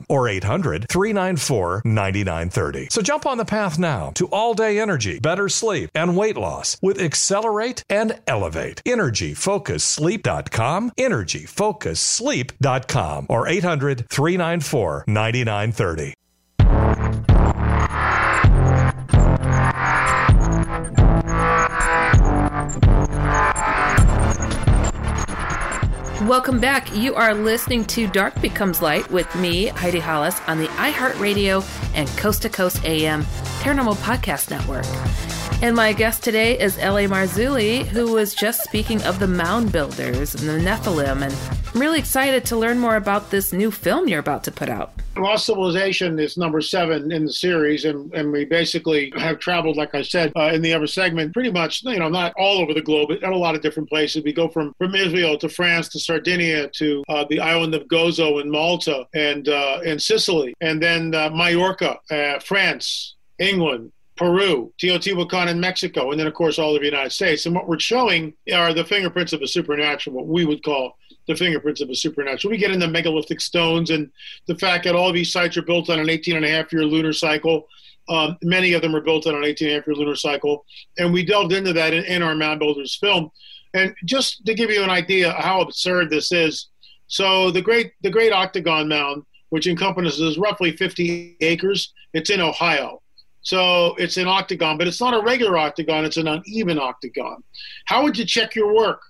or 800 394 9930. So jump on the path now to all day energy, better sleep, and weight loss with Accelerate and Elevate. Energyfocussleep.com, energyfocussleep.com or 800 394 9930. Welcome back. You are listening to Dark Becomes Light with me, Heidi Hollis, on the iHeartRadio and Coast to Coast AM Paranormal Podcast Network. And my guest today is L.A. Marzulli, who was just speaking of the mound builders and the Nephilim. And I'm really excited to learn more about this new film you're about to put out. Lost Civilization is number seven in the series, and, and we basically have traveled, like I said, uh, in the other segment, pretty much, you know, not all over the globe, but at a lot of different places. We go from, from Israel to France to Sardinia to uh, the island of Gozo in Malta and, uh, Sicily, and then uh, Mallorca, uh, France, England, Peru, Teotihuacan in Mexico, and then, of course, all of the United States. And what we're showing are the fingerprints of a supernatural, what we would call the fingerprints of a supernatural. We get into megalithic stones and the fact that all these sites are built on an 18 and a half year lunar cycle. Um, many of them are built on an 18 and a half year lunar cycle. And we delved into that in, in our Mound Builders film. And just to give you an idea how absurd this is, so the great the Great Octagon Mound, which encompasses roughly 50 acres, it's in Ohio. So it's an octagon, but it's not a regular octagon, it's an uneven octagon. How would you check your work?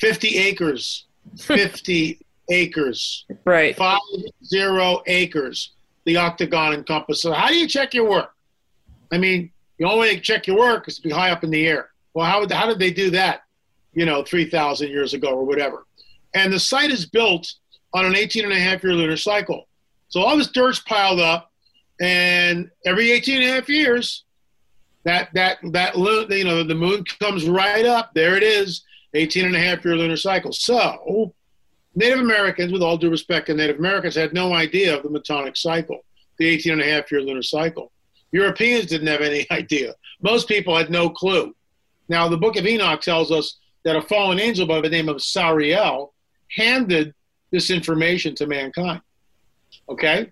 50 acres. 50 acres. Right. Five zero acres. The octagon encompasses. So how do you check your work? I mean, the only way to check your work is to be high up in the air. Well, how, how did they do that, you know, 3,000 years ago or whatever? And the site is built on an 18 and a half year lunar cycle. So all this dirt's piled up, and every 18 and a half years, that that that you know the moon comes right up. There it is, 18 and a half year lunar cycle. So Native Americans, with all due respect to Native Americans, had no idea of the Metonic cycle, the 18 and a half year lunar cycle. Europeans didn't have any idea. Most people had no clue. Now, the book of Enoch tells us that a fallen angel by the name of Sariel handed this information to mankind. Okay?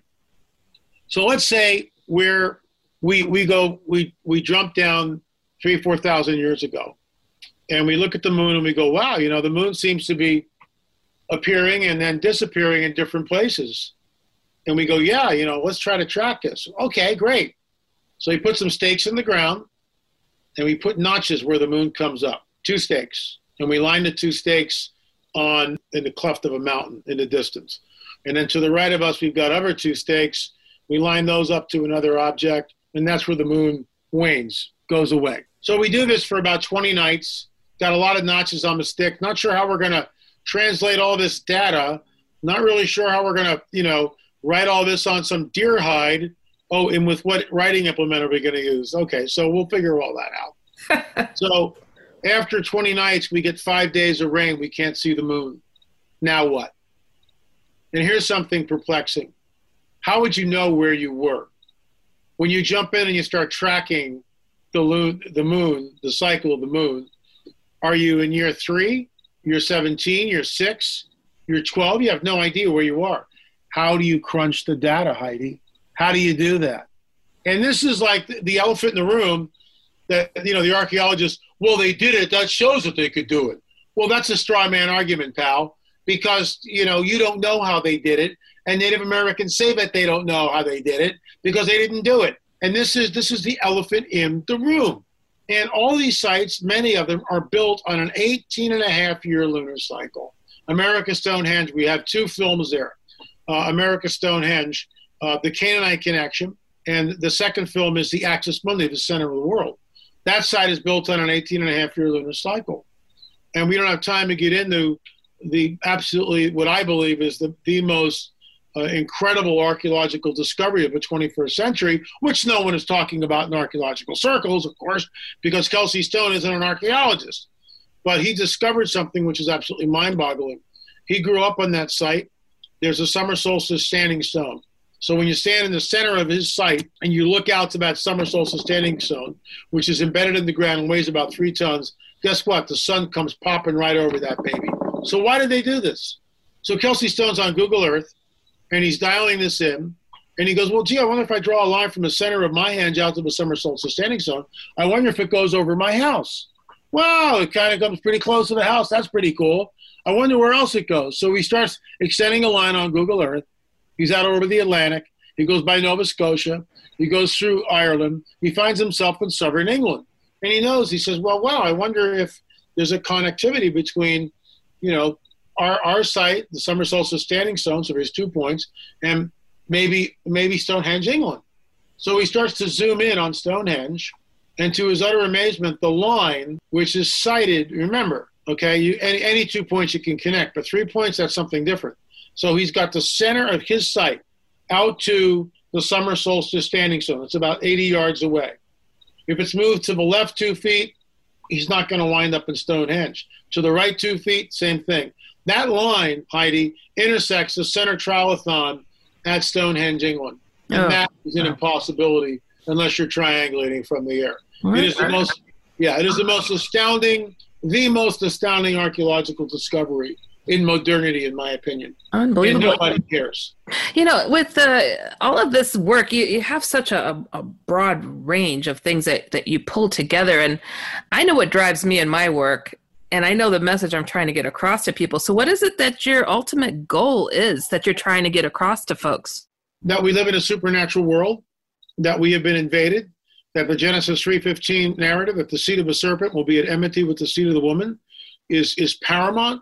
So let's say we're we we go we we jump down three four thousand years ago, and we look at the moon and we go, wow, you know, the moon seems to be appearing and then disappearing in different places, and we go, yeah, you know, let's try to track this. Okay, great. So he put some stakes in the ground, and we put notches where the moon comes up, two stakes, and we line the two stakes on in the cleft of a mountain in the distance. And then to the right of us, we've got other two stakes. We line those up to another object, and that's where the moon wanes, goes away. So we do this for about 20 nights. Got a lot of notches on the stick. Not sure how we're going to translate all this data. Not really sure how we're going to, you know, write all this on some deer hide Oh, and with what writing implement are we going to use? Okay, so we'll figure all that out. so after 20 nights, we get five days of rain. We can't see the moon. Now what? And here's something perplexing. How would you know where you were? When you jump in and you start tracking the, moon, the moon, the cycle of the moon, are you in year three, You're 17, you're six, you're 12? You have no idea where you are. How do you crunch the data, Heidi? How do you do that? And this is like the elephant in the room that, you know, the archaeologists, well, they did it. That shows that they could do it. Well, that's a straw man argument, pal, because, you know, you don't know how they did it. And Native Americans say that they don't know how they did it because they didn't do it. And this is this is the elephant in the room. And all these sites, many of them, are built on an 18 and a half year lunar cycle. America Stonehenge, we have two films there. Uh, America Stonehenge uh, the Canaanite connection, and the second film is the Axis Mundi, the center of the world. That site is built on an 18 and a half year lunar cycle. And we don't have time to get into the absolutely what I believe is the, the most uh, incredible archaeological discovery of the 21st century, which no one is talking about in archaeological circles, of course, because Kelsey Stone isn't an archaeologist. But he discovered something which is absolutely mind boggling. He grew up on that site. There's a summer solstice standing stone. So when you stand in the center of his site and you look out to that summer solstice standing stone, which is embedded in the ground and weighs about three tons, guess what? The sun comes popping right over that baby. So why did they do this? So Kelsey Stone's on Google Earth and he's dialing this in. And he goes, Well, gee, I wonder if I draw a line from the center of my hand out to the summer solstice standing stone. I wonder if it goes over my house. Wow, it kind of comes pretty close to the house. That's pretty cool. I wonder where else it goes. So he starts extending a line on Google Earth He's out over the Atlantic. He goes by Nova Scotia. He goes through Ireland. He finds himself in southern England. And he knows, he says, well, wow, I wonder if there's a connectivity between, you know, our, our site, the Summer Solstice Standing Stone, so there's two points, and maybe maybe Stonehenge, England. So he starts to zoom in on Stonehenge, and to his utter amazement, the line, which is sighted, remember, okay, you, any, any two points you can connect, but three points, that's something different. So he's got the center of his site out to the summer solstice standing stone. It's about 80 yards away. If it's moved to the left two feet, he's not going to wind up in Stonehenge. To the right two feet, same thing. That line, Heidi, intersects the center trilithon at Stonehenge, England. And oh. that is an impossibility unless you're triangulating from the air. It is the most, yeah, it is the most astounding, the most astounding archaeological discovery in modernity, in my opinion. Unbelievable. And nobody cares. You know, with uh, all of this work, you, you have such a, a broad range of things that, that you pull together. And I know what drives me in my work, and I know the message I'm trying to get across to people. So, what is it that your ultimate goal is that you're trying to get across to folks? That we live in a supernatural world, that we have been invaded, that the Genesis 3:15 narrative that the seed of a serpent will be at enmity with the seed of the woman is is paramount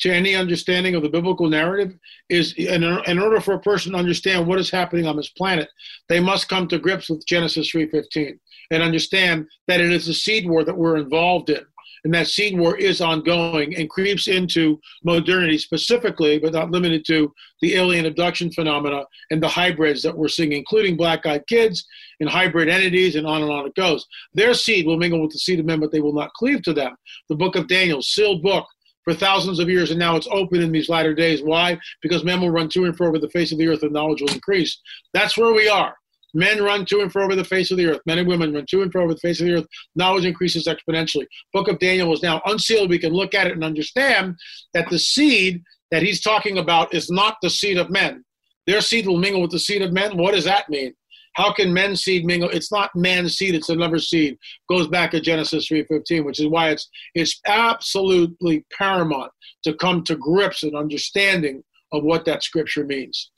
to any understanding of the biblical narrative is in, in order for a person to understand what is happening on this planet they must come to grips with genesis 3.15 and understand that it is a seed war that we're involved in and that seed war is ongoing and creeps into modernity specifically but not limited to the alien abduction phenomena and the hybrids that we're seeing including black-eyed kids and hybrid entities and on and on it goes their seed will mingle with the seed of men but they will not cleave to them the book of daniel sealed book for thousands of years, and now it's open in these latter days. Why? Because men will run to and fro over the face of the earth, and knowledge will increase. That's where we are. Men run to and fro over the face of the earth. Men and women run to and fro over the face of the earth. Knowledge increases exponentially. Book of Daniel is now unsealed. We can look at it and understand that the seed that he's talking about is not the seed of men. Their seed will mingle with the seed of men. What does that mean? How can men's seed mingle? It's not man's seed; it's another seed. Goes back to Genesis three fifteen, which is why it's it's absolutely paramount to come to grips and understanding of what that scripture means.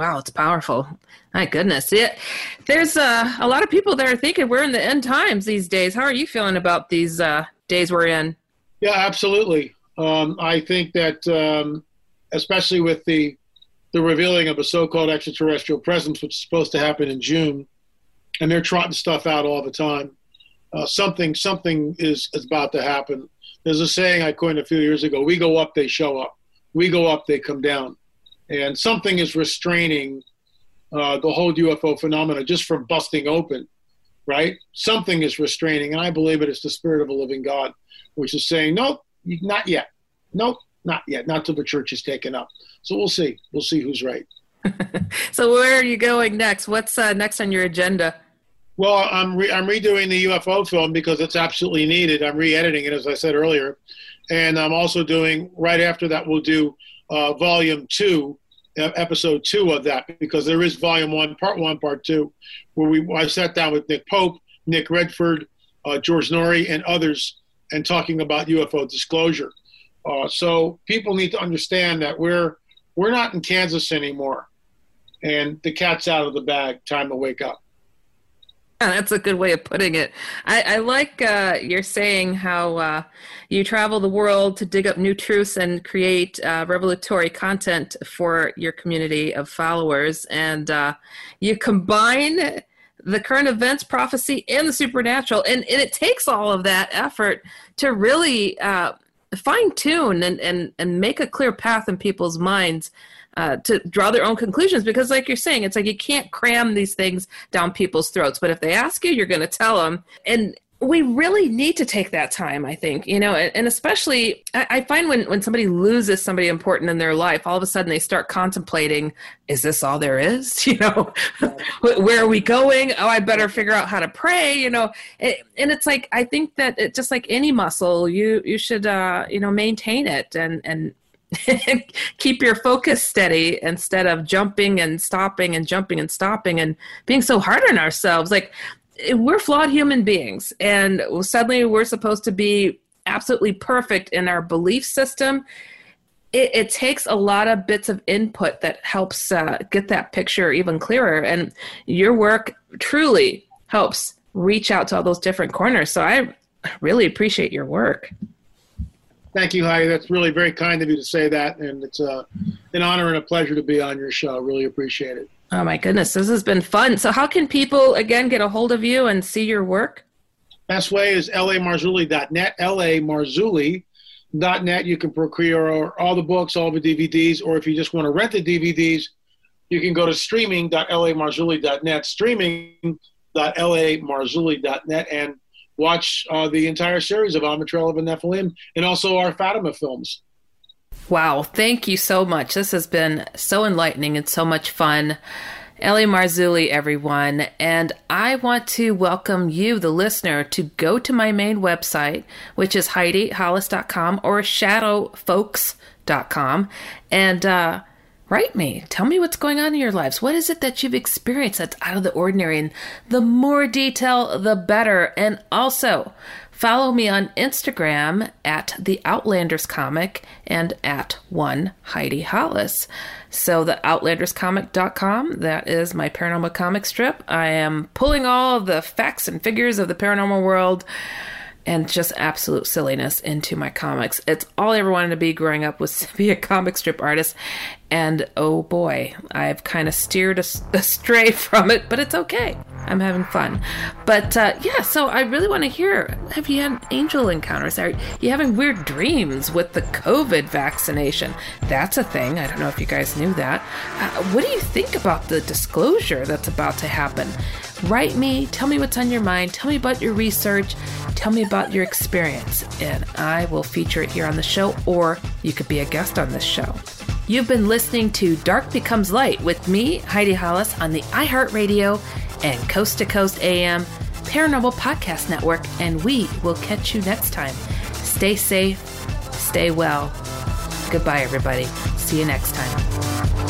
Wow, it's powerful. My goodness. It, there's uh, a lot of people that are thinking we're in the end times these days. How are you feeling about these uh, days we're in? Yeah, absolutely. Um, I think that, um, especially with the the revealing of a so-called extraterrestrial presence, which is supposed to happen in June, and they're trotting stuff out all the time. Uh, something something is, is about to happen. There's a saying I coined a few years ago: "We go up, they show up. We go up, they come down." And something is restraining uh, the whole UFO phenomena just from busting open, right? Something is restraining, and I believe it is the spirit of a living God, which is saying, "Nope, not yet. Nope, not yet. Not till the church is taken up." So we'll see. We'll see who's right. so where are you going next? What's uh, next on your agenda? Well, I'm re- I'm redoing the UFO film because it's absolutely needed. I'm re-editing it, as I said earlier, and I'm also doing right after that. We'll do uh, volume two, episode two of that because there is volume one, part one, part two, where we I sat down with Nick Pope, Nick Redfern, uh, George Noory, and others, and talking about UFO disclosure. Uh, so people need to understand that we're we're not in Kansas anymore, and the cat's out of the bag. Time to wake up. That's a good way of putting it. I, I like uh, you're saying how uh, you travel the world to dig up new truths and create uh, revelatory content for your community of followers, and uh, you combine the current events, prophecy, and the supernatural, and, and it takes all of that effort to really uh, fine tune and, and, and make a clear path in people's minds uh, to draw their own conclusions because like you're saying it's like you can't cram these things down people's throats. But if they ask you you're going to tell them and we really need to take that time i think you know and, especially I, find when, when somebody loses somebody important in their life all of a sudden they start contemplating is this all there is? You know where are we going? Oh i better figure out how to pray you know. And it's like i think that it, just like any muscle you you should uh you know maintain it and and keep your focus steady instead of jumping and stopping and jumping and stopping and being so hard on ourselves. Like we're flawed human beings and suddenly we're supposed to be absolutely perfect in our belief system. It, it takes a lot of bits of input that helps uh, get that picture even clearer and your work truly helps reach out to all those different corners. So i really appreciate your work thank you Heidi. that's really very kind of you to say that and it's uh, an honor and a pleasure to be on your show really appreciate it Oh my goodness, this has been fun. So, how can people again get a hold of you and see your work? Best way is lamarzulli.net, lamarzulli.net. You can procure all the books, all the DVDs, or if you just want to rent the DVDs, you can go to streaming.lamarzulli.net, streaming.lamarzulli.net, and watch uh, the entire series of On the Trail of a Nephilim and also our Fatima films. Wow, thank you so much. This has been so enlightening and so much fun. L.A. Marzulli, everyone, and I want to welcome you, the listener, to go to my main website, which is HeidiHollis.com or ShadowFolks.com, and uh, write me. Tell me what's going on in your lives. What is it that you've experienced that's out of the ordinary? And the more detail, the better. And also, Follow me on Instagram at The Outlanders Comic and at one Heidi Hollis. So the outlanderscomic.com, that is my paranormal comic strip. I am pulling all of the facts and figures of the paranormal world and just absolute silliness into my comics. It's all I ever wanted to be growing up was to be a comic strip artist. And oh boy, I've kind of steered astray from it, but it's okay. I'm having fun. But uh, yeah, so I really want to hear have you had angel encounters? Are you having weird dreams with the COVID vaccination? That's a thing. I don't know if you guys knew that. Uh, what do you think about the disclosure that's about to happen? Write me, tell me what's on your mind, tell me about your research, tell me about your experience, and I will feature it here on the show, or you could be a guest on this show. You've been listening to Dark Becomes Light with me, Heidi Hollis, on the iHeartRadio and Coast to Coast AM Paranormal Podcast Network, and we will catch you next time. Stay safe, stay well. Goodbye, everybody. See you next time.